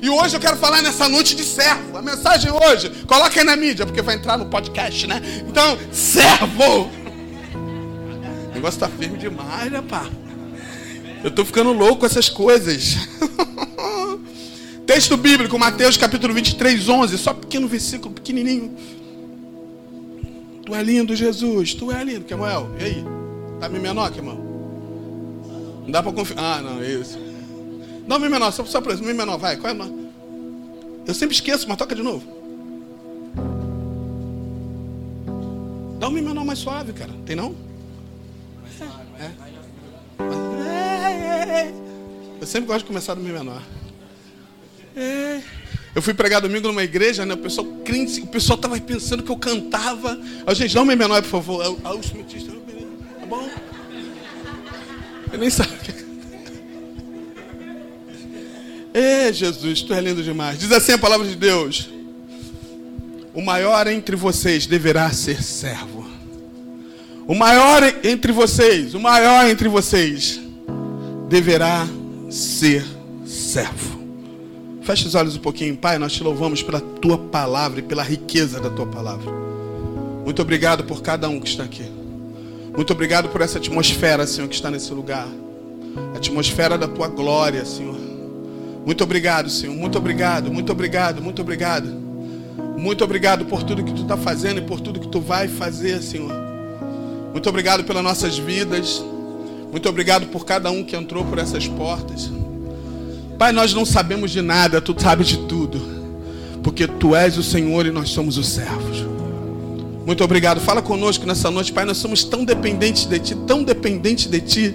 E hoje eu quero falar nessa noite de servo. A mensagem hoje, coloca aí na mídia, porque vai entrar no podcast, né? Então, servo! O negócio tá firme demais, né, pá? Eu tô ficando louco com essas coisas. Texto bíblico, Mateus capítulo 23, 11. Só pequeno versículo, pequenininho. Tu é lindo, Jesus. Tu é lindo, Kemuel. E aí? Tá mi menor, Kemuel? Não dá pra confiar. Ah, não, é isso. Dá um mi menor, só, só por isso. Mi menor, vai. Qual é o Eu sempre esqueço, mas toca de novo. Dá um mi menor mais suave, cara. Tem não? É. é. Eu sempre gosto de começar do mi menor. É. Eu fui pregar domingo numa igreja, né? O pessoal crente, o pessoal estava pensando que eu cantava. A gente, dá um mi menor, por favor. Ah, o instrumentista, tá bom? Eu nem sabia. É, Jesus, tu é lindo demais. Diz assim a palavra de Deus: O maior entre vocês deverá ser servo. O maior entre vocês, o maior entre vocês deverá ser servo. Feche os olhos um pouquinho, Pai. Nós te louvamos pela tua palavra e pela riqueza da tua palavra. Muito obrigado por cada um que está aqui. Muito obrigado por essa atmosfera, Senhor, que está nesse lugar. A atmosfera da tua glória, Senhor. Muito obrigado, Senhor. Muito obrigado, muito obrigado, muito obrigado. Muito obrigado por tudo que tu está fazendo e por tudo que tu vai fazer, Senhor. Muito obrigado pelas nossas vidas. Muito obrigado por cada um que entrou por essas portas. Pai, nós não sabemos de nada, tu sabes de tudo. Porque tu és o Senhor e nós somos os servos. Muito obrigado. Fala conosco nessa noite, Pai. Nós somos tão dependentes de Ti, tão dependentes de Ti.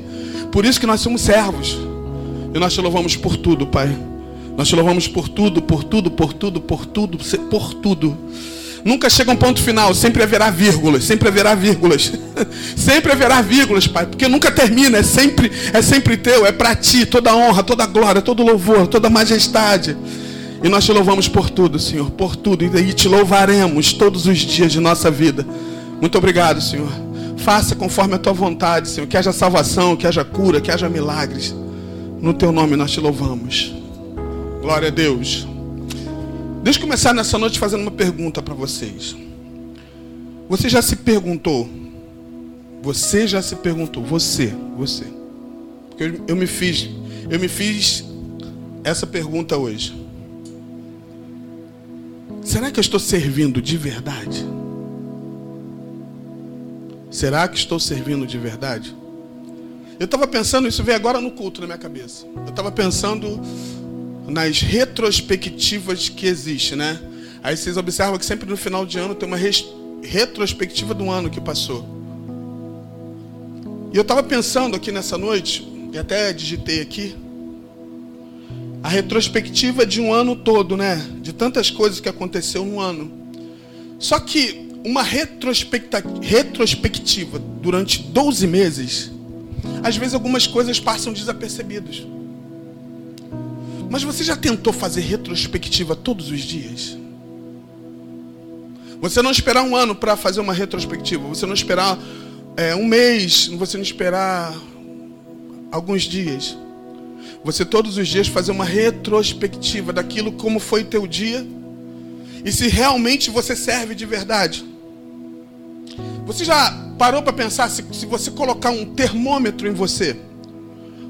Por isso que nós somos servos. E nós te louvamos por tudo, Pai. Nós te louvamos por tudo, por tudo, por tudo, por tudo, por tudo. Nunca chega um ponto final, sempre haverá vírgulas, sempre haverá vírgulas. sempre haverá vírgulas, Pai, porque nunca termina, é sempre, é sempre teu, é para ti toda honra, toda glória, todo louvor, toda majestade. E nós te louvamos por tudo, Senhor, por tudo, e te louvaremos todos os dias de nossa vida. Muito obrigado, Senhor. Faça conforme a tua vontade, Senhor, que haja salvação, que haja cura, que haja milagres. No teu nome nós te louvamos. Glória a Deus. Deixa eu começar nessa noite fazendo uma pergunta para vocês. Você já se perguntou? Você já se perguntou? Você, você. Porque eu, eu me fiz, eu me fiz essa pergunta hoje. Será que eu estou servindo de verdade? Será que estou servindo de verdade? Eu estava pensando, isso veio agora no culto na minha cabeça. Eu estava pensando nas retrospectivas que existe, né? Aí vocês observam que sempre no final de ano tem uma retrospectiva do ano que passou. E eu estava pensando aqui nessa noite, e até digitei aqui, a retrospectiva de um ano todo, né? De tantas coisas que aconteceu no ano. Só que uma retrospectiva durante 12 meses às vezes algumas coisas passam desapercebidas. Mas você já tentou fazer retrospectiva todos os dias? Você não esperar um ano para fazer uma retrospectiva. Você não esperar é, um mês. Você não esperar alguns dias. Você todos os dias fazer uma retrospectiva daquilo como foi teu dia. E se realmente você serve de verdade. Você já parou para pensar se, se você colocar um termômetro em você?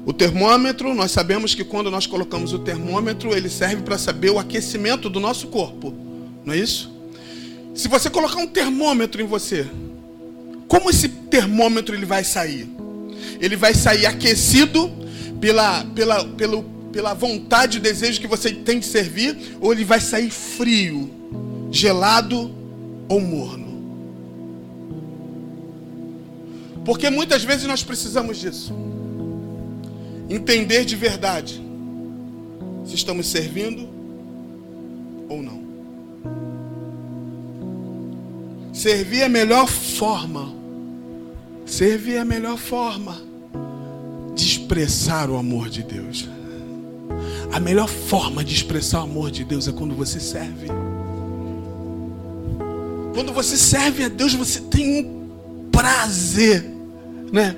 O termômetro, nós sabemos que quando nós colocamos o termômetro, ele serve para saber o aquecimento do nosso corpo. Não é isso? Se você colocar um termômetro em você, como esse termômetro ele vai sair? Ele vai sair aquecido pela, pela, pelo, pela vontade e desejo que você tem de servir, ou ele vai sair frio, gelado ou morno? Porque muitas vezes nós precisamos disso. Entender de verdade se estamos servindo ou não. Servir é a melhor forma. Servir é a melhor forma de expressar o amor de Deus. A melhor forma de expressar o amor de Deus é quando você serve. Quando você serve a Deus, você tem um prazer, né?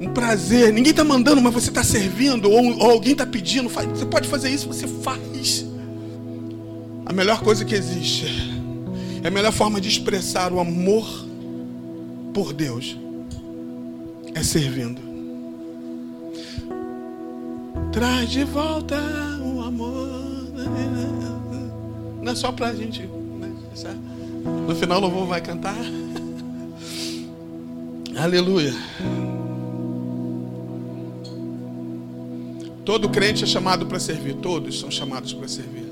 um prazer. Ninguém está mandando, mas você está servindo, ou, ou alguém está pedindo. Você pode fazer isso, você faz. A melhor coisa que existe é a melhor forma de expressar o amor por Deus é servindo. Traz de volta o amor. Não é só para a gente. Né? No final o louvor vai cantar. Aleluia. Todo crente é chamado para servir. Todos são chamados para servir.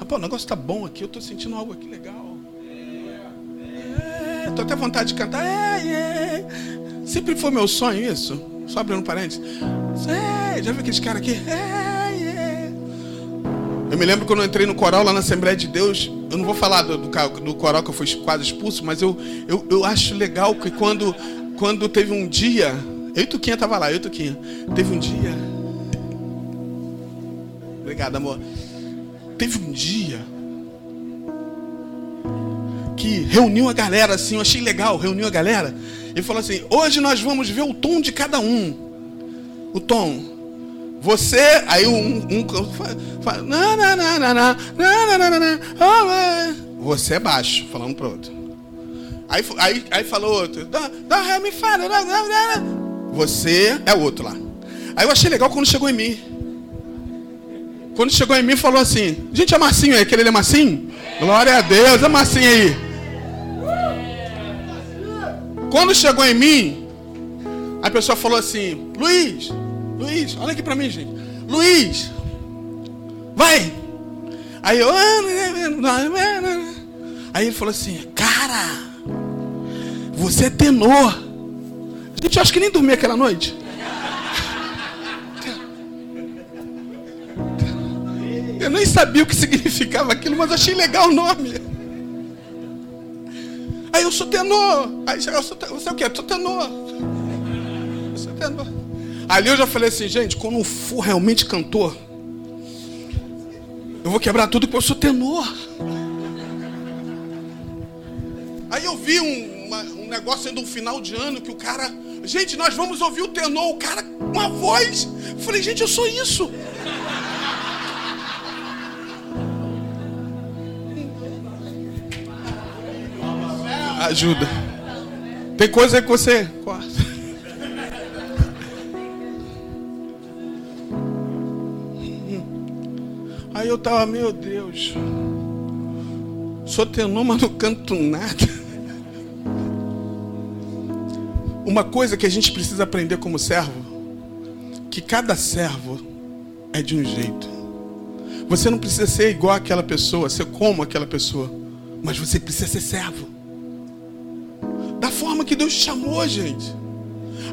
Rapaz, o negócio está bom aqui. Eu estou sentindo algo aqui legal. Estou é, até vontade de cantar. É, é. Sempre foi meu sonho isso. Só abrindo parênteses. É, já viu aqueles caras aqui? É, é. Eu me lembro quando eu entrei no coral lá na Assembleia de Deus. Eu não vou falar do, do, do coral que eu fui quase expulso, mas eu, eu, eu acho legal que quando, quando teve um dia eu e Tuquinha tava lá, eu e Tuquinha. Teve um dia. Obrigado, amor. Teve um dia que reuniu a galera assim, eu achei legal, reuniu a galera e falou assim: "Hoje nós vamos ver o tom de cada um". O tom. Você, aí um, um fala, não, não, não, não, não, não, não, não, não, você é baixo, falando pro outro. Aí, aí, aí falou outro, não, não, me fala. Você é o outro lá. Aí eu achei legal quando chegou em mim. Quando chegou em mim, falou assim: Gente, é Marcinho aí, aquele é Marcinho? Glória a Deus, é Marcinho aí. Quando chegou em mim, a pessoa falou assim: Luiz, Luiz, olha aqui pra mim, gente. Luiz, vai. Aí eu. Aí ele falou assim: Cara, você é tenor. Gente, acho que nem dormi aquela noite. Eu nem sabia o que significava aquilo, mas achei legal o nome. Aí eu sou tenor. Aí eu sou, você é o quê? Eu sou tenor. Eu sou tenor. Ali eu já falei assim, gente, quando eu for realmente cantor, eu vou quebrar tudo porque eu sou tenor. Aí eu vi um, uma, um negócio sendo um final de ano que o cara Gente, nós vamos ouvir o tenor, o cara com uma voz. Eu falei, gente, eu sou isso. Ajuda. Tem coisa que você Eu tava, meu Deus. Sou tenor, mas não canto nada. Uma coisa que a gente precisa aprender como servo, que cada servo é de um jeito. Você não precisa ser igual àquela pessoa, ser como aquela pessoa, mas você precisa ser servo. Da forma que Deus te chamou, gente.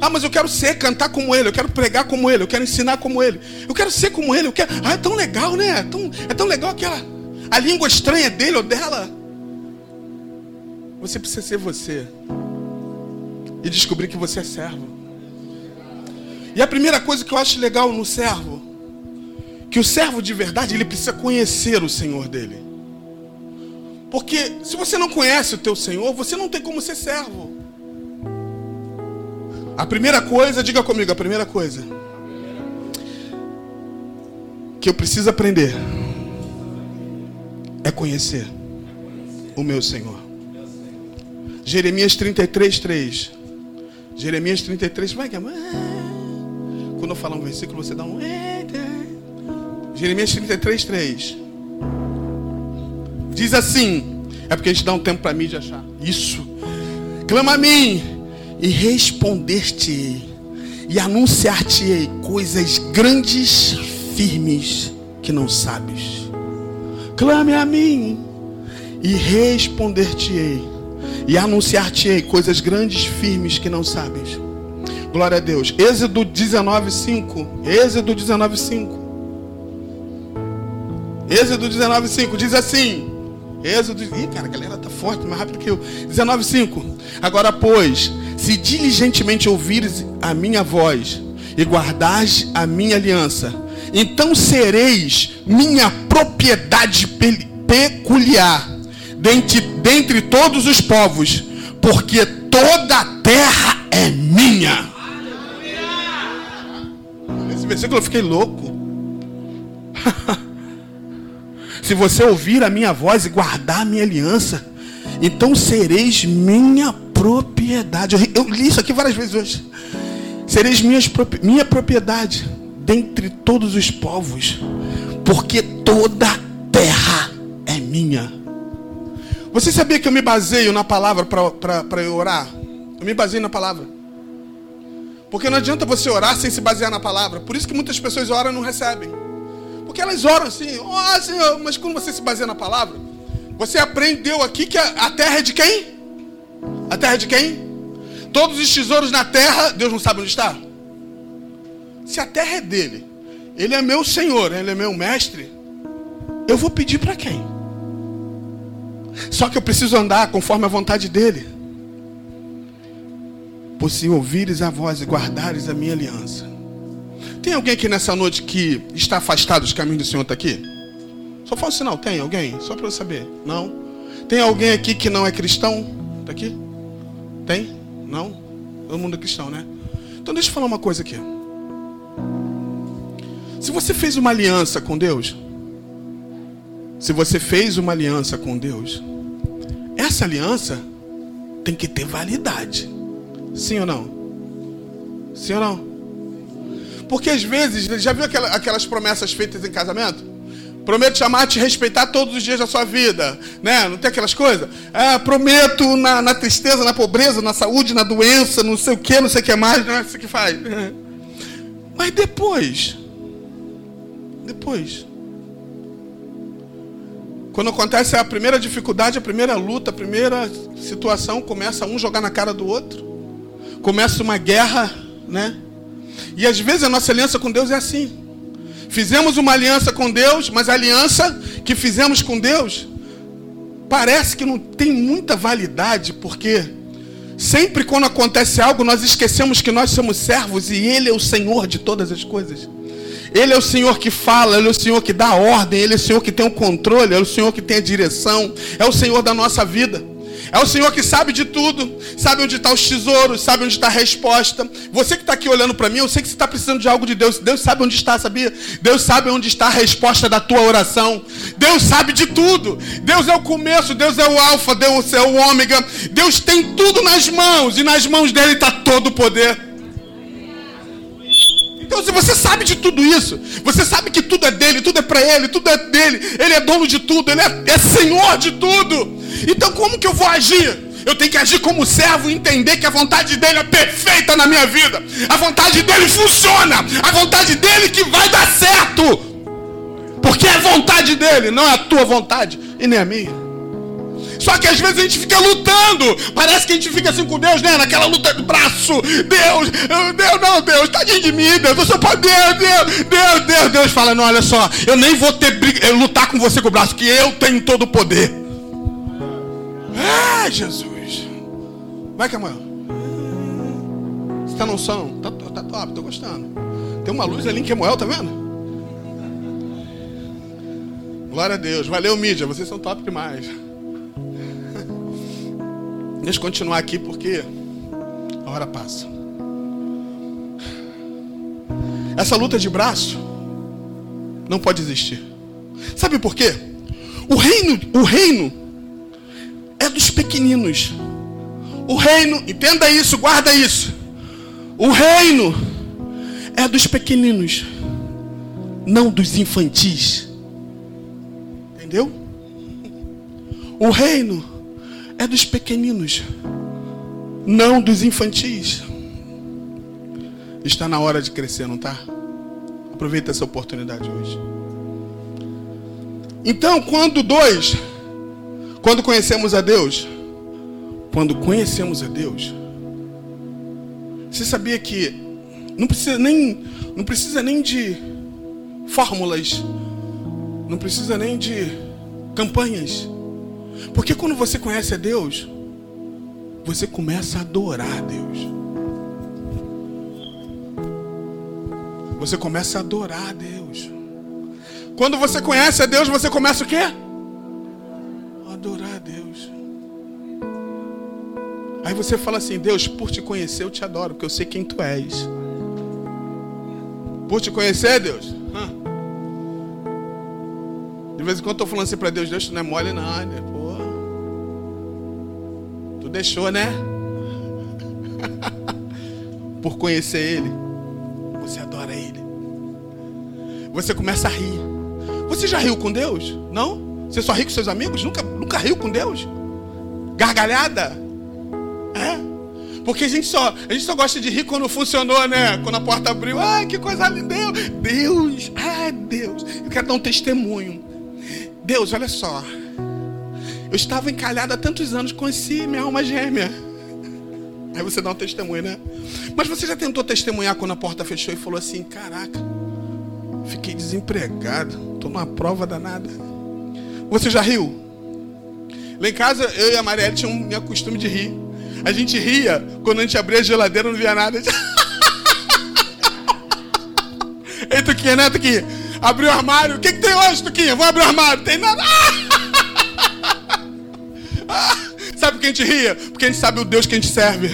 Ah, mas eu quero ser, cantar como ele, eu quero pregar como ele, eu quero ensinar como ele. Eu quero ser como ele, eu quero. Ah, é tão legal, né? É tão, é tão legal aquela a língua estranha dele ou dela. Você precisa ser você e descobrir que você é servo. E a primeira coisa que eu acho legal no servo, que o servo de verdade, ele precisa conhecer o Senhor dele. Porque se você não conhece o teu Senhor, você não tem como ser servo. A primeira coisa, diga comigo, a primeira coisa que eu preciso aprender é conhecer o meu Senhor. Jeremias 33, 3. Jeremias 33, vai que é. Quando eu falar um versículo, você dá um. Jeremias 33, 3. Diz assim. É porque a gente dá um tempo para mim de achar. Isso. Clama a mim e responder-te e anunciar-te coisas grandes, firmes que não sabes. Clame a mim e responder-te-ei e anunciar-te-ei coisas grandes, firmes que não sabes. Glória a Deus. Êxodo 19:5. Êxodo 19:5. Êxodo 19:5 diz assim: Êxodo, ih, cara, a galera tá forte, mais rápido que eu. 19:5. Agora, pois, se diligentemente ouvires a minha voz e guardares a minha aliança, então sereis minha propriedade peculiar dentre, dentre todos os povos, porque toda a terra é minha. Esse versículo eu fiquei louco. Se você ouvir a minha voz e guardar a minha aliança, então sereis minha propriedade. Eu, eu li isso aqui várias vezes hoje. Sereis minhas, minha propriedade dentre todos os povos, porque toda a terra é minha. Você sabia que eu me baseio na palavra para eu orar? Eu me baseio na palavra. Porque não adianta você orar sem se basear na palavra. Por isso que muitas pessoas oram e não recebem. Porque elas oram assim, ó oh, Senhor, mas quando você se baseia na palavra, você aprendeu aqui que a terra é de quem? A terra é de quem? Todos os tesouros na terra, Deus não sabe onde está? Se a terra é dele, ele é meu Senhor, ele é meu mestre, eu vou pedir para quem? Só que eu preciso andar conforme a vontade dele. Por se ouvires a voz e guardares a minha aliança. Tem alguém aqui nessa noite que está afastado dos caminhos do Senhor? Está aqui? Só fala um sinal. Tem alguém? Só para eu saber. Não? Tem alguém aqui que não é cristão? Está aqui? Tem? Não? Todo mundo é cristão, né? Então deixa eu falar uma coisa aqui. Se você fez uma aliança com Deus, se você fez uma aliança com Deus, essa aliança tem que ter validade. Sim ou não? Sim ou não? Porque às vezes, já viu aquelas promessas feitas em casamento? Prometo chamar te respeitar todos os dias da sua vida. Né? Não tem aquelas coisas? É, prometo na, na, tristeza, na pobreza, na saúde, na doença, não sei o que, não sei o que mais, não é isso que faz. Mas depois, depois, quando acontece a primeira dificuldade, a primeira luta, a primeira situação, começa um jogar na cara do outro. Começa uma guerra, né? E às vezes a nossa aliança com Deus é assim. Fizemos uma aliança com Deus, mas a aliança que fizemos com Deus parece que não tem muita validade, porque sempre quando acontece algo, nós esquecemos que nós somos servos e Ele é o Senhor de todas as coisas. Ele é o Senhor que fala, Ele é o Senhor que dá ordem, Ele é o Senhor que tem o controle, é o Senhor que tem a direção, é o Senhor da nossa vida. É o Senhor que sabe de tudo, sabe onde estão os tesouros, sabe onde está a resposta. Você que está aqui olhando para mim, eu sei que você está precisando de algo de Deus. Deus sabe onde está, sabia? Deus sabe onde está a resposta da tua oração. Deus sabe de tudo. Deus é o começo, Deus é o alfa, Deus é o ômega. Deus tem tudo nas mãos e nas mãos dele está todo o poder. Então, se você sabe de tudo isso, você sabe que tudo é dele, tudo é para ele, tudo é dele, ele é dono de tudo, ele é, é senhor de tudo. Então, como que eu vou agir? Eu tenho que agir como servo e entender que a vontade dele é perfeita na minha vida. A vontade dele funciona. A vontade dele que vai dar certo. Porque é a vontade dele, não é a tua vontade e nem a minha. Só que às vezes a gente fica lutando. Parece que a gente fica assim com Deus, né? Naquela luta de braço. Deus, Deus, não, Deus, tadinho de mim, Deus. Eu sou para Deus, Deus, Deus, Deus. Deus fala, não, olha só, eu nem vou ter briga, lutar com você com o braço, que eu tenho todo o poder. Ah, Jesus. Vai, Camarão. Você tá no som? Tá, tá top, tô gostando. Tem uma luz ali em Kemuel, tá vendo? Glória a Deus. Valeu, mídia. Vocês são top demais. Deixa eu continuar aqui porque a hora passa. Essa luta de braço não pode existir. Sabe por quê? O reino, o reino é dos pequeninos. O reino, entenda isso, guarda isso. O reino é dos pequeninos, não dos infantis. Entendeu? O reino é dos pequeninos, não dos infantis. Está na hora de crescer, não está? Aproveita essa oportunidade hoje. Então, quando dois, quando conhecemos a Deus, quando conhecemos a Deus, você sabia que não precisa nem, não precisa nem de fórmulas, não precisa nem de campanhas. Porque quando você conhece a Deus, você começa a adorar a Deus. Você começa a adorar a Deus. Quando você conhece a Deus, você começa o quê? Adorar a Deus. Aí você fala assim: Deus, por te conhecer eu te adoro, porque eu sei quem tu és. Por te conhecer, Deus. De vez em quando eu tô falando assim para Deus: Deus, tu não é mole, não, né? Pô. Tu deixou, né? por conhecer Ele, você adora Ele. Você começa a rir. Você já riu com Deus? Não? Você só ri com seus amigos? Nunca, nunca riu com Deus? Gargalhada? É? Porque a gente só, a gente só gosta de rir quando funcionou, né? Quando a porta abriu, ai, que coisa linda, Deus, Deus, ai, Deus. Eu quero dar um testemunho. Deus, olha só. Eu estava encalhado há tantos anos, conheci minha alma gêmea. Aí você dá um testemunho, né? Mas você já tentou testemunhar quando a porta fechou e falou assim: Caraca, fiquei desempregado, estou numa prova danada. Você já riu? Lá em casa, eu e a Marielle tínhamos um costume de rir. A gente ria quando a gente abria a geladeira não via nada. Ei, Tuquinha, né, Tuquinha? Abriu o armário. O que, que tem hoje, Tuquinha? Vou abrir o armário. Tem nada. Sabe por que a gente ria? Porque a gente sabe o Deus que a gente serve.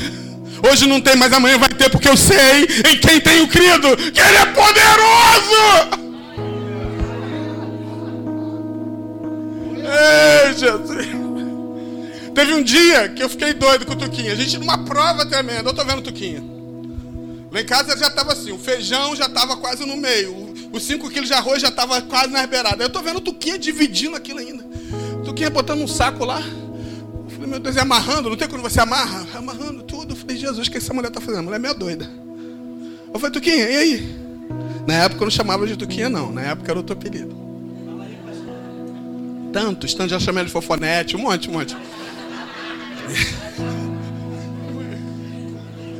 Hoje não tem, mas amanhã vai ter, porque eu sei em quem tenho crido, que Ele é poderoso. Ei, Jesus. Teve um dia que eu fiquei doido com o Tuquinha. A gente numa prova tremenda. Eu tô vendo o Tuquinha. Lá em casa já estava assim, o feijão já estava quase no meio. Os 5 quilos de arroz já estava quase na beiradas. Eu tô vendo o Tuquinha dividindo aquilo ainda. O Tuquinha botando um saco lá. Meu Deus, é amarrando. Não tem quando você amarra? Amarrando tudo. Eu falei, Jesus, o que essa mulher está fazendo? A mulher é meio doida. Eu falei, Tuquinha, e aí? Na época eu não chamava de Tuquinha, não. Na época era outro apelido. Tantos, tantos já chamei de fofonete, um monte, um monte.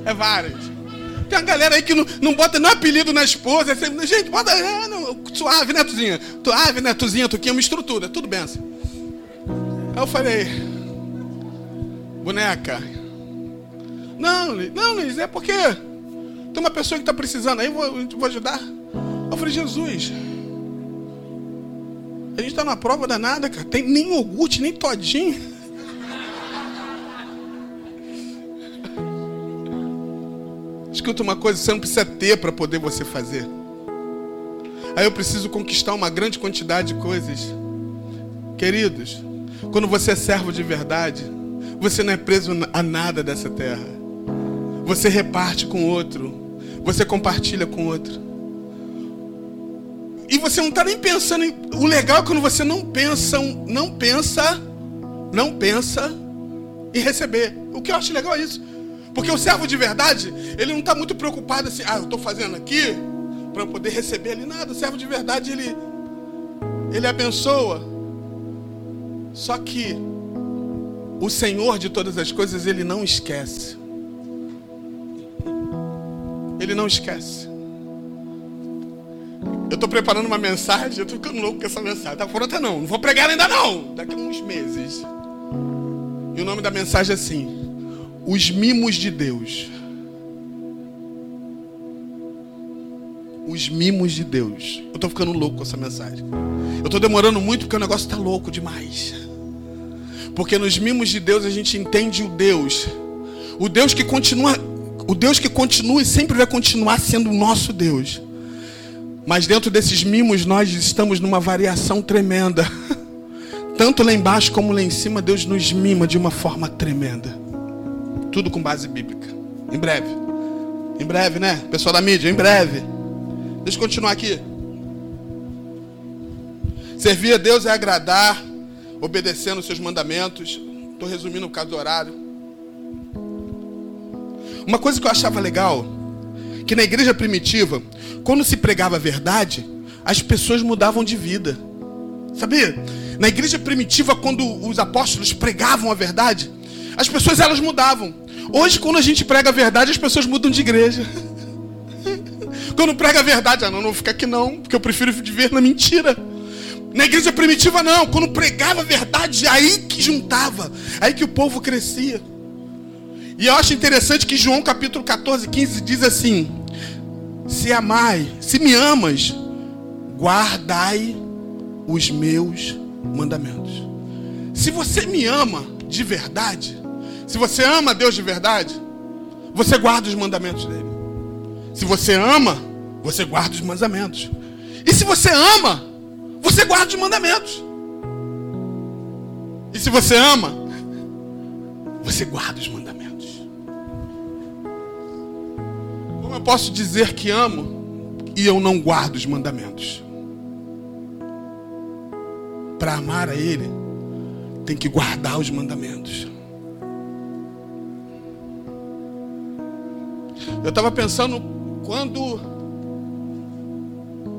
É vários. Tem uma galera aí que não, não bota nem apelido na esposa. É gente, bota. É, não, suave, né? Suave, né, Tuquinha, uma estrutura. Tudo bem assim. Aí eu falei, boneca. Não, não, Luiz, é porque tem uma pessoa que está precisando aí, eu vou, vou ajudar. Eu falei, Jesus. A gente está na prova danada, cara. Tem nem iogurte, nem todinho. Escuta uma coisa, você não precisa ter para poder você fazer. Aí eu preciso conquistar uma grande quantidade de coisas. Queridos, quando você é servo de verdade, você não é preso a nada dessa terra. Você reparte com outro. Você compartilha com outro. E você não está nem pensando em. O legal é quando você não pensa, não pensa, não pensa em receber. O que eu acho legal é isso. Porque o servo de verdade, ele não está muito preocupado assim, ah, eu estou fazendo aqui para poder receber ali nada. O servo de verdade, ele, ele abençoa. Só que o Senhor de todas as coisas, ele não esquece. Ele não esquece. Eu estou preparando uma mensagem, eu estou ficando louco com essa mensagem. Está pronta não, não vou pregar ainda não. Daqui a uns meses. E o nome da mensagem é assim: os mimos de Deus. Os mimos de Deus. Eu estou ficando louco com essa mensagem. Eu estou demorando muito porque o negócio está louco demais. Porque nos mimos de Deus a gente entende o Deus. O Deus que continua. O Deus que continua e sempre vai continuar sendo o nosso Deus. Mas dentro desses mimos nós estamos numa variação tremenda. Tanto lá embaixo como lá em cima, Deus nos mima de uma forma tremenda. Tudo com base bíblica. Em breve. Em breve, né? Pessoal da mídia, em breve. Deixa eu continuar aqui. Servir a Deus é agradar, obedecendo os seus mandamentos. Estou resumindo o caso do horário. Uma coisa que eu achava legal, que na igreja primitiva, quando se pregava a verdade, as pessoas mudavam de vida. Sabia? Na igreja primitiva, quando os apóstolos pregavam a verdade, as pessoas elas mudavam. Hoje, quando a gente prega a verdade, as pessoas mudam de igreja. Quando prega a verdade, ah, não, não vou ficar aqui não, porque eu prefiro viver na mentira. Na igreja primitiva, não. Quando pregava a verdade, é aí que juntava, é aí que o povo crescia. E eu acho interessante que João capítulo 14, 15 diz assim: Se amai, se me amas, guardai os meus mandamentos. Se você me ama de verdade, Se você ama Deus de verdade, você guarda os mandamentos dele. Se você ama, você guarda os mandamentos. E se você ama, você guarda os mandamentos. E se você ama, você guarda os mandamentos. Como eu posso dizer que amo e eu não guardo os mandamentos? Para amar a Ele, tem que guardar os mandamentos. Eu estava pensando quando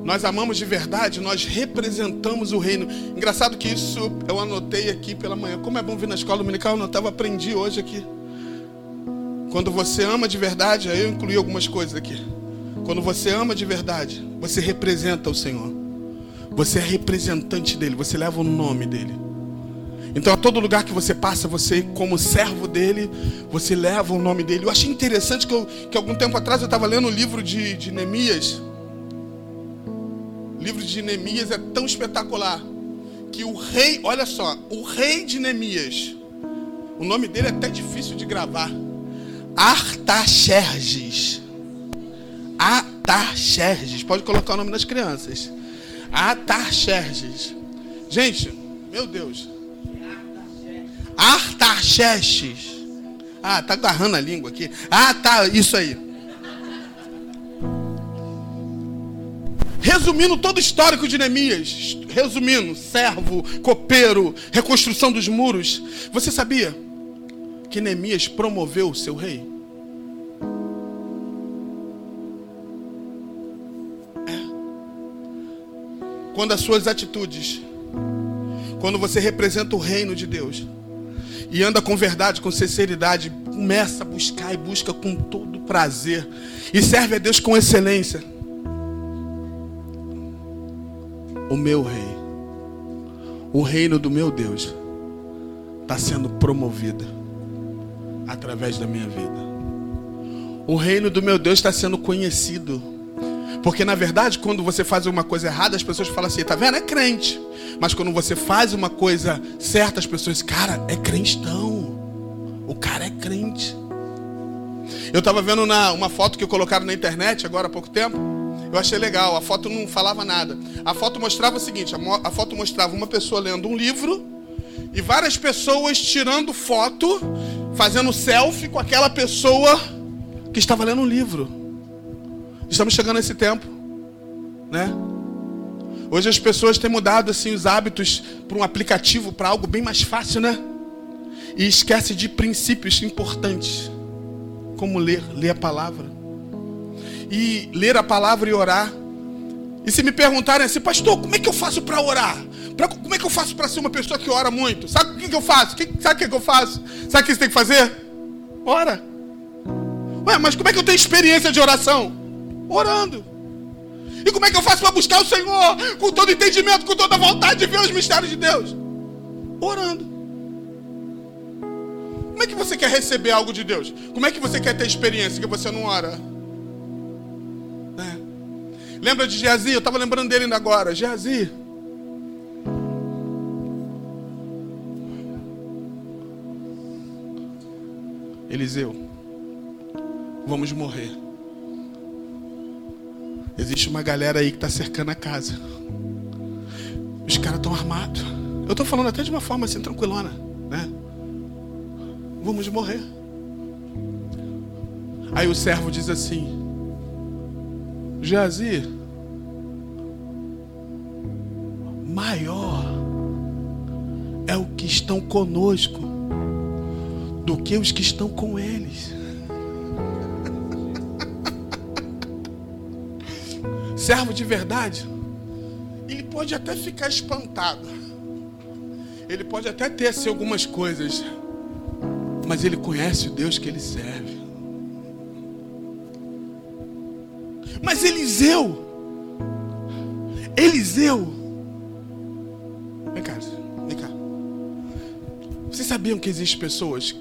nós amamos de verdade, nós representamos o reino. Engraçado que isso eu anotei aqui pela manhã. Como é bom vir na escola dominical, eu anotava, aprendi hoje aqui. Quando você ama de verdade, aí eu incluí algumas coisas aqui. Quando você ama de verdade, você representa o Senhor. Você é representante dele, você leva o nome dele. Então, a todo lugar que você passa, você, como servo dele, você leva o nome dele. Eu achei interessante que, eu, que algum tempo atrás eu estava lendo o livro de, de Neemias. O livro de Neemias é tão espetacular que o rei, olha só, o rei de Neemias, o nome dele é até difícil de gravar. Artaxerxes. Artaxerxes. Pode colocar o nome das crianças. Artaxerxes. Gente, meu Deus. Artaxerxes. Ah, tá agarrando a língua aqui. Ah, tá, isso aí. Resumindo todo o histórico de Neemias, resumindo, servo, copeiro, reconstrução dos muros. Você sabia que Neemias promoveu o seu rei? É. Quando as suas atitudes, quando você representa o reino de Deus, e anda com verdade, com sinceridade, começa a buscar e busca com todo prazer e serve a Deus com excelência. O meu rei, o reino do meu Deus, está sendo promovido através da minha vida. O reino do meu Deus está sendo conhecido. Porque na verdade, quando você faz uma coisa errada, as pessoas falam assim, tá vendo? É crente. Mas quando você faz uma coisa certa, as pessoas, cara, é crentão. O cara é crente. Eu estava vendo na, uma foto que colocaram na internet agora há pouco tempo. Eu achei legal. A foto não falava nada. A foto mostrava o seguinte: a, foto mostrava uma pessoa lendo um livro e várias pessoas tirando foto, fazendo selfie com aquela pessoa que estava lendo um livro. Estamos chegando a esse tempo, né? Hoje as pessoas têm mudado assim os hábitos para um aplicativo, para algo bem mais fácil, né? E esquece de princípios importantes, como ler, ler a palavra. E ler a palavra e orar. E se me perguntarem assim, pastor, como é que eu faço para orar? Pra, como é que eu faço para ser uma pessoa que ora muito? Sabe o que, que eu faço? Que, sabe o que, que eu faço? Sabe o que você tem que fazer? Ora. Ué, mas como é que eu tenho experiência de oração? Orando. E como é que eu faço para buscar o Senhor com todo entendimento, com toda vontade de ver os mistérios de Deus? Orando. Como é que você quer receber algo de Deus? Como é que você quer ter experiência que você não ora? Lembra de Geazi? Eu estava lembrando dele ainda agora. Geazi. Eliseu, vamos morrer. Existe uma galera aí que está cercando a casa. Os caras estão armados. Eu estou falando até de uma forma assim, tranquilona, né? Vamos morrer. Aí o servo diz assim: Jazi, maior é o que estão conosco do que os que estão com eles. servo de verdade, ele pode até ficar espantado. Ele pode até ter assim, algumas coisas, mas ele conhece o Deus que ele serve. Mas Eliseu, Eliseu, vem cá, vem cá. Vocês sabiam que existem pessoas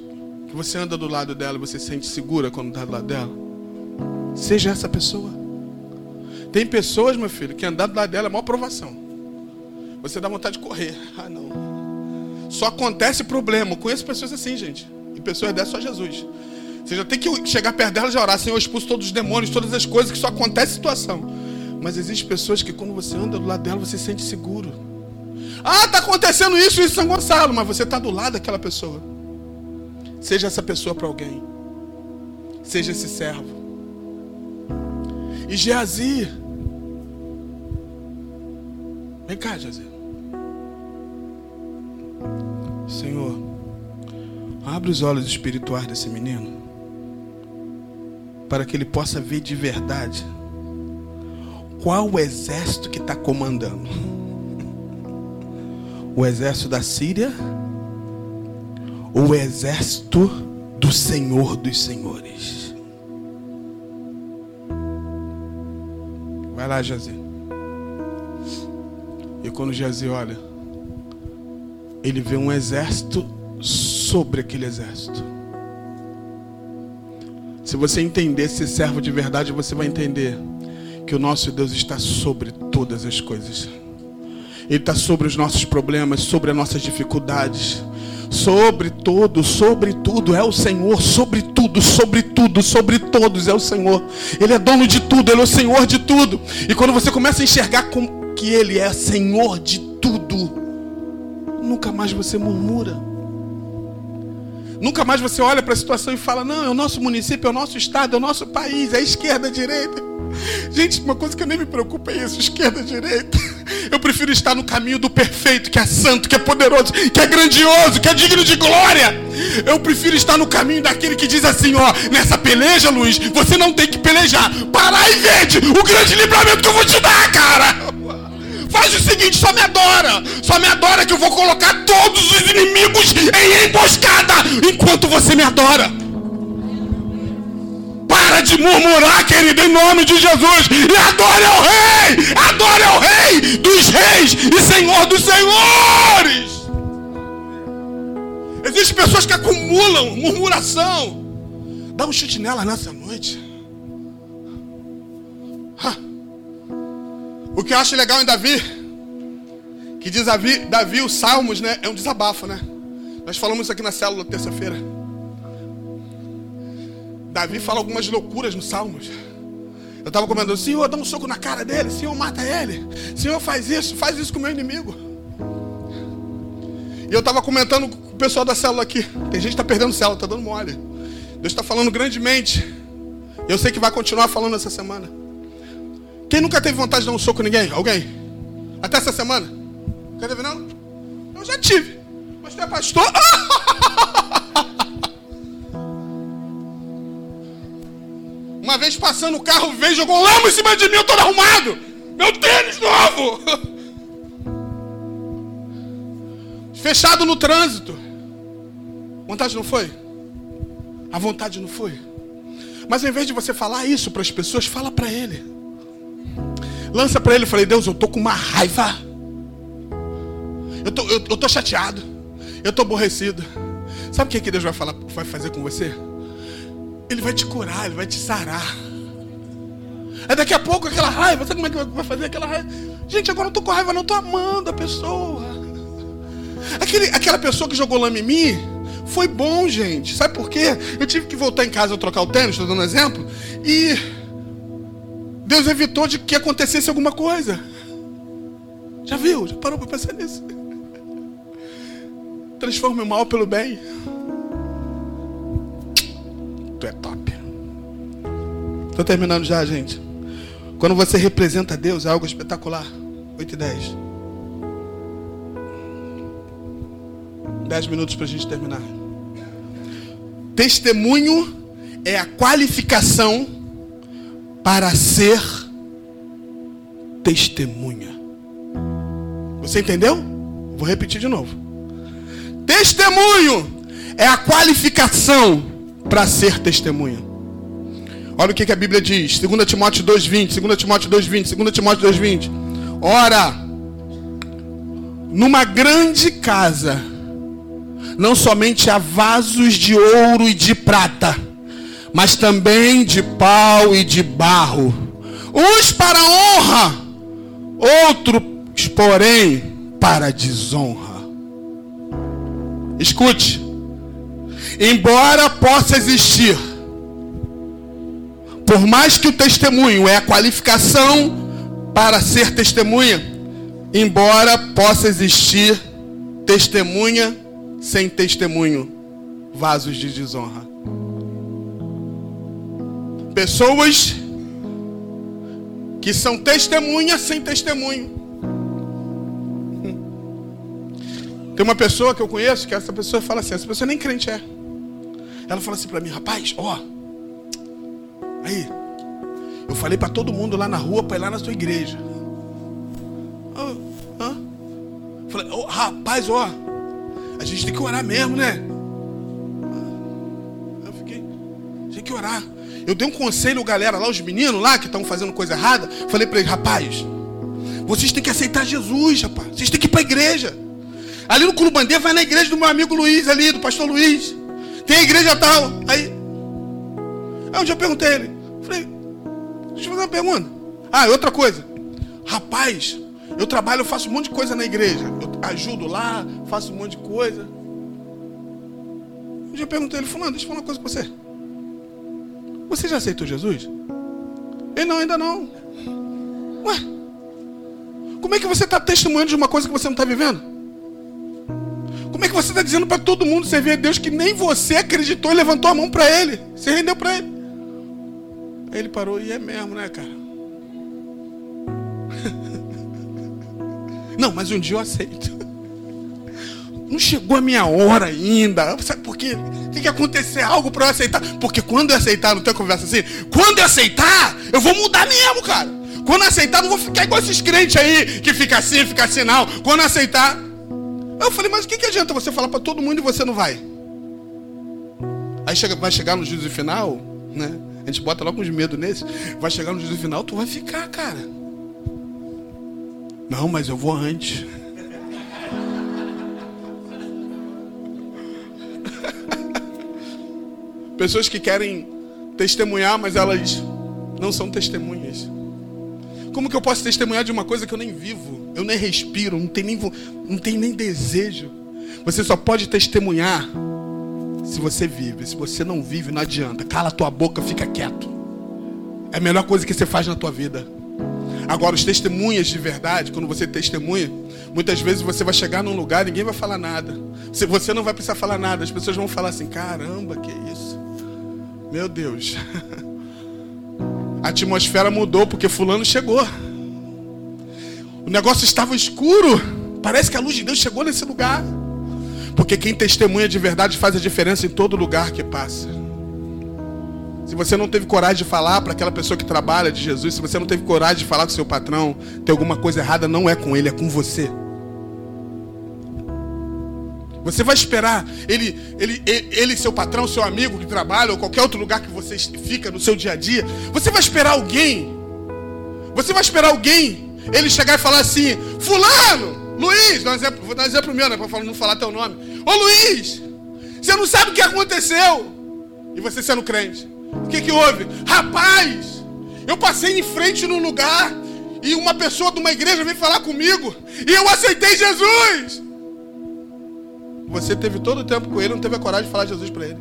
que você anda do lado dela e você se sente segura quando está do lado dela? Seja essa pessoa. Tem pessoas, meu filho, que andar do lado dela é uma provação. Você dá vontade de correr. Ah, não. Só acontece problema. Conheço pessoas assim, gente. que pessoas dessas só Jesus. Você já tem que chegar perto dela e orar, Senhor, eu expulso todos os demônios, todas as coisas que só acontece situação. Mas existem pessoas que quando você anda do lado dela, você se sente seguro. Ah, está acontecendo isso em São Gonçalo, mas você está do lado daquela pessoa. Seja essa pessoa para alguém. Seja esse servo. E Geazi. Vem cá, Geazi. Senhor, abre os olhos espirituais desse menino. Para que ele possa ver de verdade qual o exército que está comandando. O exército da Síria ou o exército do Senhor dos Senhores? Vai lá, Jazê. E quando Jazê olha, ele vê um exército sobre aquele exército. Se você entender ser servo de verdade, você vai entender que o nosso Deus está sobre todas as coisas. Ele está sobre os nossos problemas, sobre as nossas dificuldades sobre tudo, sobre tudo é o Senhor, sobre tudo, sobre tudo, sobre todos é o Senhor. Ele é dono de tudo, ele é o Senhor de tudo. E quando você começa a enxergar que ele é Senhor de tudo, nunca mais você murmura. Nunca mais você olha para a situação e fala: "Não, é o nosso município, é o nosso estado, é o nosso país, é a esquerda, a direita". Gente, uma coisa que nem me preocupa é isso, esquerda, direita. Eu prefiro estar no caminho do perfeito, que é santo, que é poderoso, que é grandioso, que é digno de glória. Eu prefiro estar no caminho daquele que diz assim, ó, nessa peleja, Luiz, você não tem que pelejar. Para e vende o grande livramento que eu vou te dar, cara. Faz o seguinte, só me adora. Só me adora que eu vou colocar todos os inimigos em emboscada enquanto você me adora. Para de murmurar, querido, em nome de Jesus. E adore ao Rei! Adore ao Rei dos Reis e Senhor dos Senhores! Existem pessoas que acumulam murmuração. Dá um chute nela nessa noite. O que eu acho legal em Davi, que diz Davi, Davi, os salmos, né? É um desabafo, né? Nós falamos isso aqui na célula terça-feira. Davi fala algumas loucuras nos Salmos. Eu estava comentando, Senhor, dá um soco na cara dele, Senhor, mata ele, Senhor, faz isso, faz isso com o meu inimigo. E eu estava comentando com o pessoal da célula aqui. Tem gente que está perdendo célula, está dando mole. Deus está falando grandemente. Eu sei que vai continuar falando essa semana. Quem nunca teve vontade de dar um soco em ninguém? Alguém? Até essa semana? Quer teve não? Eu já tive. Mas tu é pastor? Uma vez passando o carro, veio, jogou lama em cima de mim, eu todo arrumado. Meu tênis novo. Fechado no trânsito. Vontade não foi? A vontade não foi. Mas ao invés de você falar isso para as pessoas, fala para ele. Lança para ele, falei, Deus, eu tô com uma raiva. Eu tô, eu, eu tô chateado. Eu tô aborrecido. Sabe o que, que Deus vai, falar, vai fazer com você? Ele vai te curar, ele vai te sarar. Aí daqui a pouco aquela raiva, sabe como é que vai fazer aquela raiva? Gente, agora eu tô com raiva, não tô amando a pessoa. Aquele, aquela pessoa que jogou lama em mim foi bom, gente. Sabe por quê? Eu tive que voltar em casa trocar o tênis, estou dando um exemplo, e Deus evitou de que acontecesse alguma coisa. Já viu? Já parou para pensar nisso? Transforme o mal pelo bem tu é top. Estou terminando já, gente. Quando você representa Deus, é algo espetacular. 8 e 10. 10 minutos para a gente terminar. Testemunho é a qualificação para ser testemunha. Você entendeu? Vou repetir de novo. Testemunho é a qualificação para ser testemunha. Olha o que, que a Bíblia diz, 2 Timóteo 2,20, 2 Timóteo 2,20, 2 Timóteo 2,20. Ora, numa grande casa, não somente há vasos de ouro e de prata, mas também de pau e de barro, uns para honra, outros, porém, para desonra. Escute, embora possa existir, por mais que o testemunho é a qualificação para ser testemunha, embora possa existir testemunha sem testemunho, vasos de desonra. Pessoas que são testemunhas sem testemunho. Tem uma pessoa que eu conheço que essa pessoa fala assim, essa pessoa nem crente é. Ela fala assim para mim, rapaz, ó, aí, eu falei para todo mundo lá na rua para ir lá na sua igreja. Oh, oh. Falei, oh, rapaz, ó, a gente tem que orar mesmo, né? Eu fiquei, tem que orar. Eu dei um conselho, galera, lá, os meninos lá que estão fazendo coisa errada. Falei para eles, rapaz, vocês têm que aceitar Jesus, rapaz. Vocês têm que ir para a igreja. Ali no Curubandê, vai na igreja do meu amigo Luiz, ali, do pastor Luiz. Tem a igreja tal. Aí, aí um dia eu perguntei a ele. Falei, deixa eu fazer uma pergunta. Ah, outra coisa. Rapaz, eu trabalho, eu faço um monte de coisa na igreja. Eu ajudo lá, faço um monte de coisa. Um dia eu perguntei ele, fulano, deixa eu falar uma coisa com você. Você já aceitou Jesus? Ele não, ainda não. Ué, como é que você está testemunhando de uma coisa que você não está vivendo? Como é que você está dizendo para todo mundo servir a Deus que nem você acreditou e levantou a mão para Ele? Você rendeu para Ele. Aí ele parou e é mesmo, né, cara? Não, mas um dia eu aceito. Não chegou a minha hora ainda. Sabe por quê? Tem que acontecer algo para eu aceitar. Porque quando eu aceitar, não tem conversa assim. Quando eu aceitar, eu vou mudar mesmo, cara. Quando eu aceitar, não vou ficar igual esses crentes aí que fica assim, fica assim, não. Quando eu aceitar. Eu falei, mas o que, que adianta você falar para todo mundo e você não vai? Aí chega, vai chegar no juízo final, né? A gente bota logo uns medos nesse. Vai chegar no juízo final, tu vai ficar, cara. Não, mas eu vou antes. Pessoas que querem testemunhar, mas elas não são testemunhas. Como que eu posso testemunhar de uma coisa que eu nem vivo, eu nem respiro, não tenho nem, não tenho nem desejo? Você só pode testemunhar se você vive. Se você não vive, não adianta. Cala a tua boca, fica quieto. É a melhor coisa que você faz na tua vida. Agora, os testemunhas de verdade, quando você testemunha, muitas vezes você vai chegar num lugar, ninguém vai falar nada. Você não vai precisar falar nada. As pessoas vão falar assim: caramba, que isso? Meu Deus. A atmosfera mudou porque Fulano chegou. O negócio estava escuro. Parece que a luz de Deus chegou nesse lugar. Porque quem testemunha de verdade faz a diferença em todo lugar que passa. Se você não teve coragem de falar para aquela pessoa que trabalha de Jesus, se você não teve coragem de falar com seu patrão, tem alguma coisa errada, não é com ele, é com você. Você vai esperar ele, ele, ele, seu patrão, seu amigo que trabalha, ou qualquer outro lugar que você fica no seu dia a dia. Você vai esperar alguém. Você vai esperar alguém. Ele chegar e falar assim: Fulano, Luiz, vou dar um exemplo meu, né? Para não falar teu nome. Ô Luiz, você não sabe o que aconteceu. E você sendo crente. O que, que houve? Rapaz, eu passei em frente num lugar. E uma pessoa de uma igreja veio falar comigo. E eu aceitei Jesus. Você teve todo o tempo com ele, não teve a coragem de falar Jesus para ele.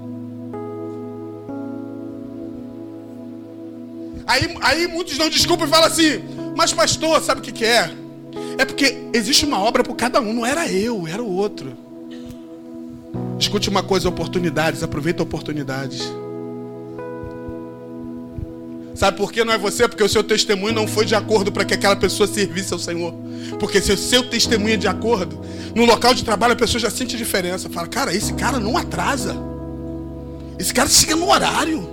Aí, aí muitos dão desculpa e falam assim, mas pastor, sabe o que, que é? É porque existe uma obra por cada um, não era eu, era o outro. Escute uma coisa, oportunidades, aproveita oportunidades. Sabe por que não é você? Porque o seu testemunho não foi de acordo para que aquela pessoa servisse ao Senhor. Porque se o seu testemunho é de acordo, no local de trabalho a pessoa já sente diferença. Fala, cara, esse cara não atrasa. Esse cara chega no horário.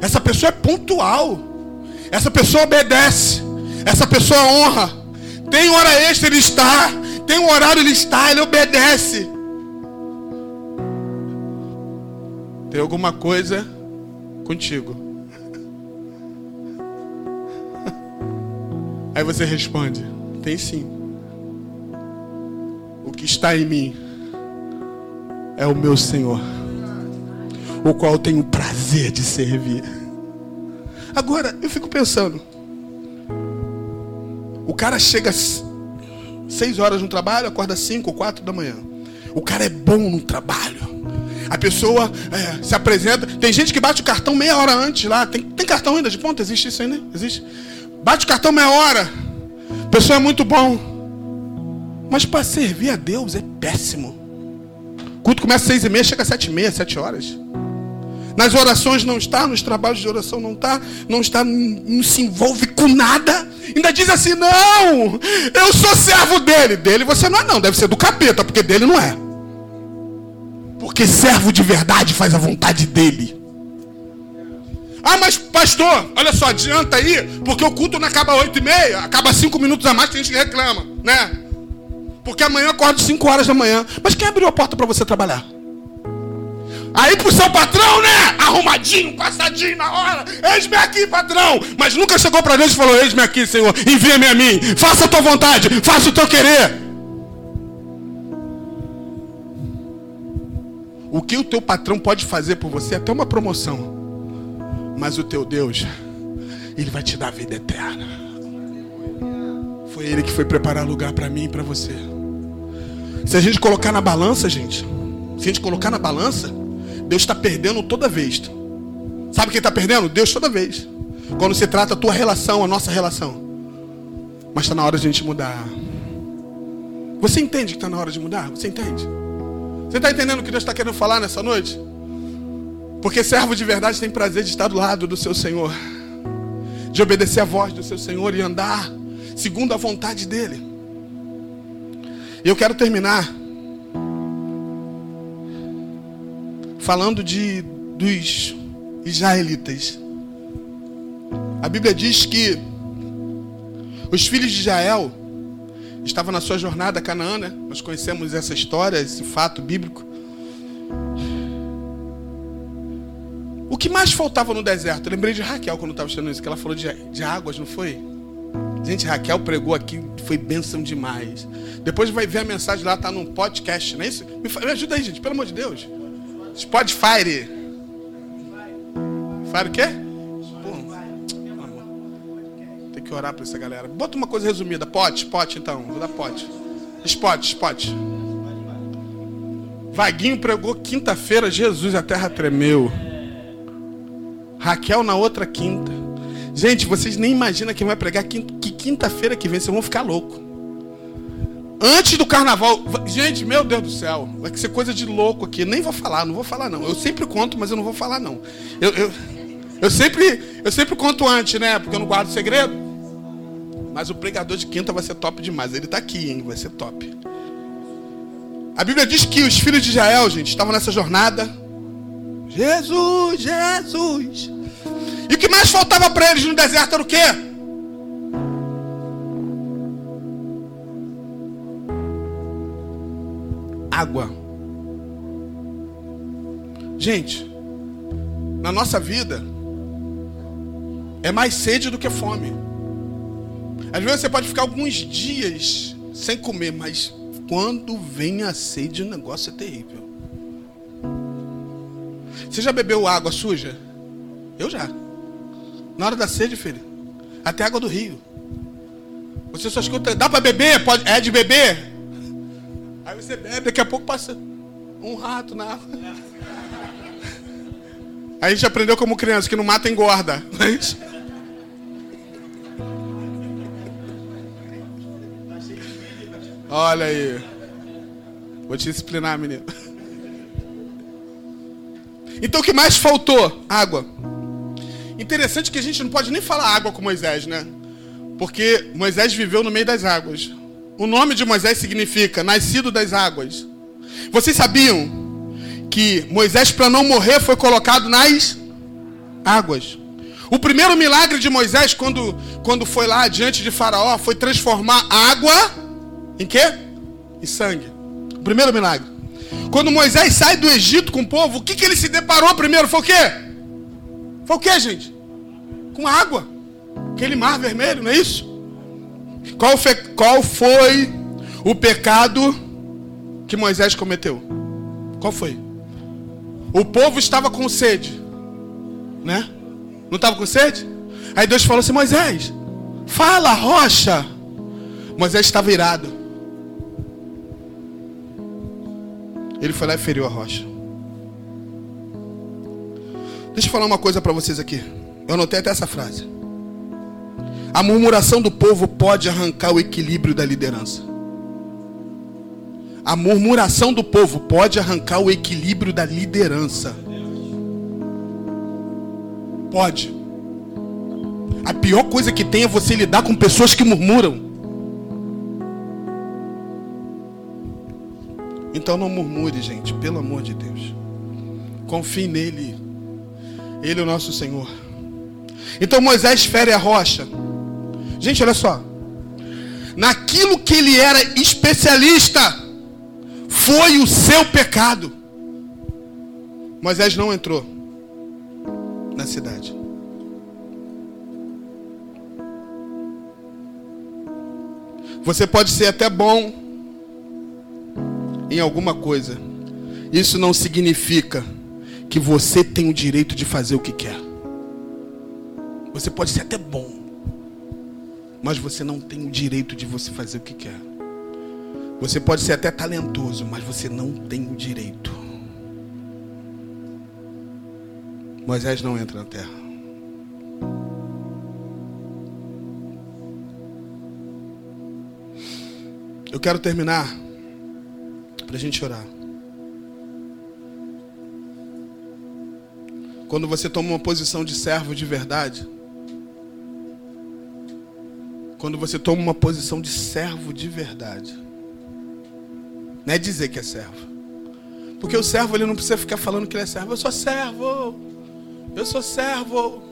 Essa pessoa é pontual. Essa pessoa obedece. Essa pessoa honra. Tem hora extra, ele está. Tem um horário, ele está. Ele obedece. Tem alguma coisa contigo. Aí você responde: Tem sim. O que está em mim é o meu Senhor, o qual eu tenho prazer de servir. Agora, eu fico pensando: o cara chega seis horas no trabalho, acorda cinco ou quatro da manhã. O cara é bom no trabalho. A pessoa é, se apresenta. Tem gente que bate o cartão meia hora antes lá. Tem, tem cartão ainda de ponta? Existe isso ainda? Existe? Bate cartão meia hora. Pessoa é muito bom. Mas para servir a Deus é péssimo. O culto começa às seis e meia, chega às sete e meia, sete horas. Nas orações não está, nos trabalhos de oração não está, não está, não se envolve com nada. Ainda diz assim: não, eu sou servo dele. Dele você não é, não, deve ser do capeta, porque dele não é. Porque servo de verdade faz a vontade dele. Ah, mas pastor, olha só, adianta aí, porque o culto não acaba oito e meia, acaba cinco minutos a mais, tem gente que reclama, né? Porque amanhã eu acordo cinco horas da manhã. Mas quem abriu a porta para você trabalhar? Aí pro seu patrão, né? Arrumadinho, passadinho na hora. Eis-me aqui, patrão. Mas nunca chegou para Deus e falou: Eis-me aqui, Senhor. Envia-me a mim. Faça a tua vontade. Faça o teu querer. O que o teu patrão pode fazer por você é até uma promoção. Mas o teu Deus, ele vai te dar vida eterna. Foi ele que foi preparar lugar para mim e para você. Se a gente colocar na balança, gente, se a gente colocar na balança, Deus está perdendo toda vez. Sabe quem está perdendo? Deus toda vez. Quando se trata a tua relação, a nossa relação. Mas está na hora de a gente mudar. Você entende que está na hora de mudar? Você entende? Você está entendendo o que Deus está querendo falar nessa noite? Porque servo de verdade tem prazer de estar do lado do seu Senhor, de obedecer a voz do seu Senhor e andar segundo a vontade dEle. E eu quero terminar falando de dos israelitas. A Bíblia diz que os filhos de Israel estavam na sua jornada a Canaã, né? Nós conhecemos essa história, esse fato bíblico. O que mais faltava no deserto? Eu lembrei de Raquel quando estava estudando isso, que ela falou de, de águas, não foi? Gente, Raquel pregou aqui, foi bênção demais. Depois vai ver a mensagem lá, tá num podcast, não é isso? Me, me ajuda aí, gente, pelo amor de Deus. Spotify. Fire o quê? tem que orar para essa galera. Bota uma coisa resumida. Pote, pote então. Vou dar pote. Spot, spot. Vaguinho pregou quinta-feira, Jesus, a terra tremeu. Raquel na outra quinta. Gente, vocês nem imaginam quem vai pregar que quinta-feira que vem, vocês vão ficar louco. Antes do carnaval. Gente, meu Deus do céu. Vai ser coisa de louco aqui. Nem vou falar, não vou falar não. Eu sempre conto, mas eu não vou falar não. Eu, eu, eu, sempre, eu sempre conto antes, né? Porque eu não guardo segredo. Mas o pregador de quinta vai ser top demais. Ele está aqui, hein? Vai ser top. A Bíblia diz que os filhos de Israel, gente, estavam nessa jornada. Jesus, Jesus. E o que mais faltava para eles no deserto era o quê? água. Gente, na nossa vida, é mais sede do que fome. Às vezes você pode ficar alguns dias sem comer, mas quando vem a sede, o negócio é terrível. Você já bebeu água suja? Eu já. Na hora da sede, filho. Até água do rio. Você só escuta, dá para beber? Pode, é de beber? Aí você bebe, daqui a pouco passa um rato na água. Aí a gente aprendeu como criança que não mata engorda. Mas... Olha aí. Vou te disciplinar, menino. Então o que mais faltou? Água. Interessante que a gente não pode nem falar água com Moisés, né? Porque Moisés viveu no meio das águas. O nome de Moisés significa nascido das águas. Vocês sabiam que Moisés, para não morrer, foi colocado nas águas? O primeiro milagre de Moisés, quando, quando foi lá diante de Faraó, foi transformar água em quê? Em sangue. O primeiro milagre. Quando Moisés sai do Egito com o povo, o que, que ele se deparou primeiro? Foi o quê? Foi o quê, gente? Com água. Aquele mar vermelho, não é isso? Qual foi, qual foi o pecado que Moisés cometeu? Qual foi? O povo estava com sede, né? Não estava com sede? Aí Deus falou assim: Moisés, fala, rocha. Moisés estava irado. Ele foi lá e feriu a rocha. Deixa eu falar uma coisa para vocês aqui. Eu anotei até essa frase. A murmuração do povo pode arrancar o equilíbrio da liderança. A murmuração do povo pode arrancar o equilíbrio da liderança. Pode. A pior coisa que tem é você lidar com pessoas que murmuram. Então não murmure, gente, pelo amor de Deus. Confie nele. Ele é o nosso Senhor. Então Moisés fere a rocha. Gente, olha só. Naquilo que ele era especialista foi o seu pecado. Moisés não entrou na cidade. Você pode ser até bom em alguma coisa. Isso não significa que você tem o direito de fazer o que quer. Você pode ser até bom, mas você não tem o direito de você fazer o que quer. Você pode ser até talentoso, mas você não tem o direito. Moisés não entra na terra. Eu quero terminar para a gente orar. Quando você toma uma posição de servo de verdade, quando você toma uma posição de servo de verdade, não é dizer que é servo. Porque o servo ele não precisa ficar falando que ele é servo. Eu sou servo. Eu sou servo.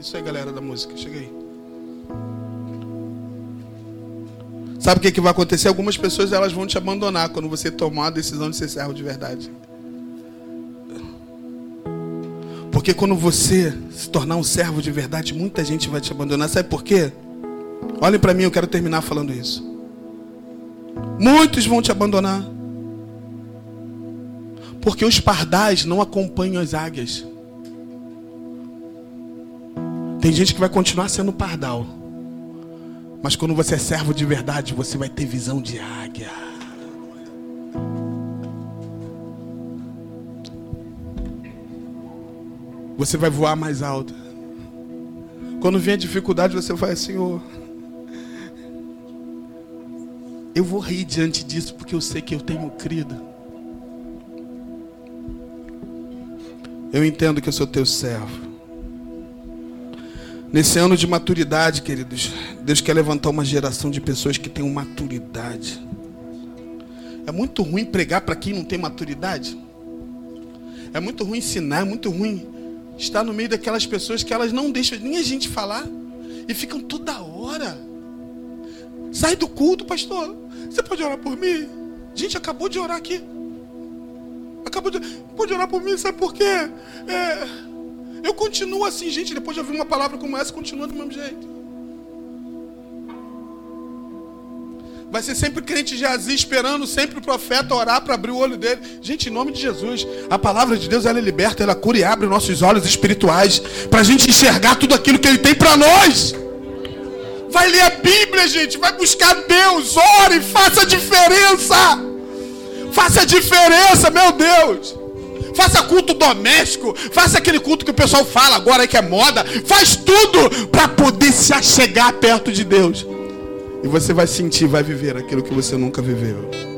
Isso aí, galera da música. Chega aí. Sabe o que, que vai acontecer? Algumas pessoas elas vão te abandonar quando você tomar a decisão de ser servo de verdade. Porque quando você se tornar um servo de verdade, muita gente vai te abandonar. Sabe por quê? Olhem para mim, eu quero terminar falando isso. Muitos vão te abandonar. Porque os pardais não acompanham as águias. Tem gente que vai continuar sendo pardal. Mas quando você é servo de verdade, você vai ter visão de águia. Você vai voar mais alto. Quando a dificuldade, você vai, Senhor, eu vou rir diante disso porque eu sei que eu tenho crido. Eu entendo que eu sou teu servo. Nesse ano de maturidade, queridos, Deus quer levantar uma geração de pessoas que tenham maturidade. É muito ruim pregar para quem não tem maturidade. É muito ruim ensinar, é muito ruim estar no meio daquelas pessoas que elas não deixam nem a gente falar e ficam toda hora. Sai do culto, pastor. Você pode orar por mim? Gente, acabou de orar aqui. Acabou de. Pode orar por mim, sabe por quê? É, eu continuo assim, gente. Depois de ouvir uma palavra como essa, continua do mesmo jeito. Vai ser sempre crente Jazi esperando sempre o profeta orar para abrir o olho dele. Gente, em nome de Jesus, a palavra de Deus ela é liberta, ela cura e abre nossos olhos espirituais para a gente enxergar tudo aquilo que Ele tem para nós. Vai ler a Bíblia, gente. Vai buscar Deus. Ore, faça diferença. Faça diferença, meu Deus. Faça culto doméstico. Faça aquele culto que o pessoal fala agora que é moda. Faz tudo para poder se achegar perto de Deus. E você vai sentir, vai viver aquilo que você nunca viveu.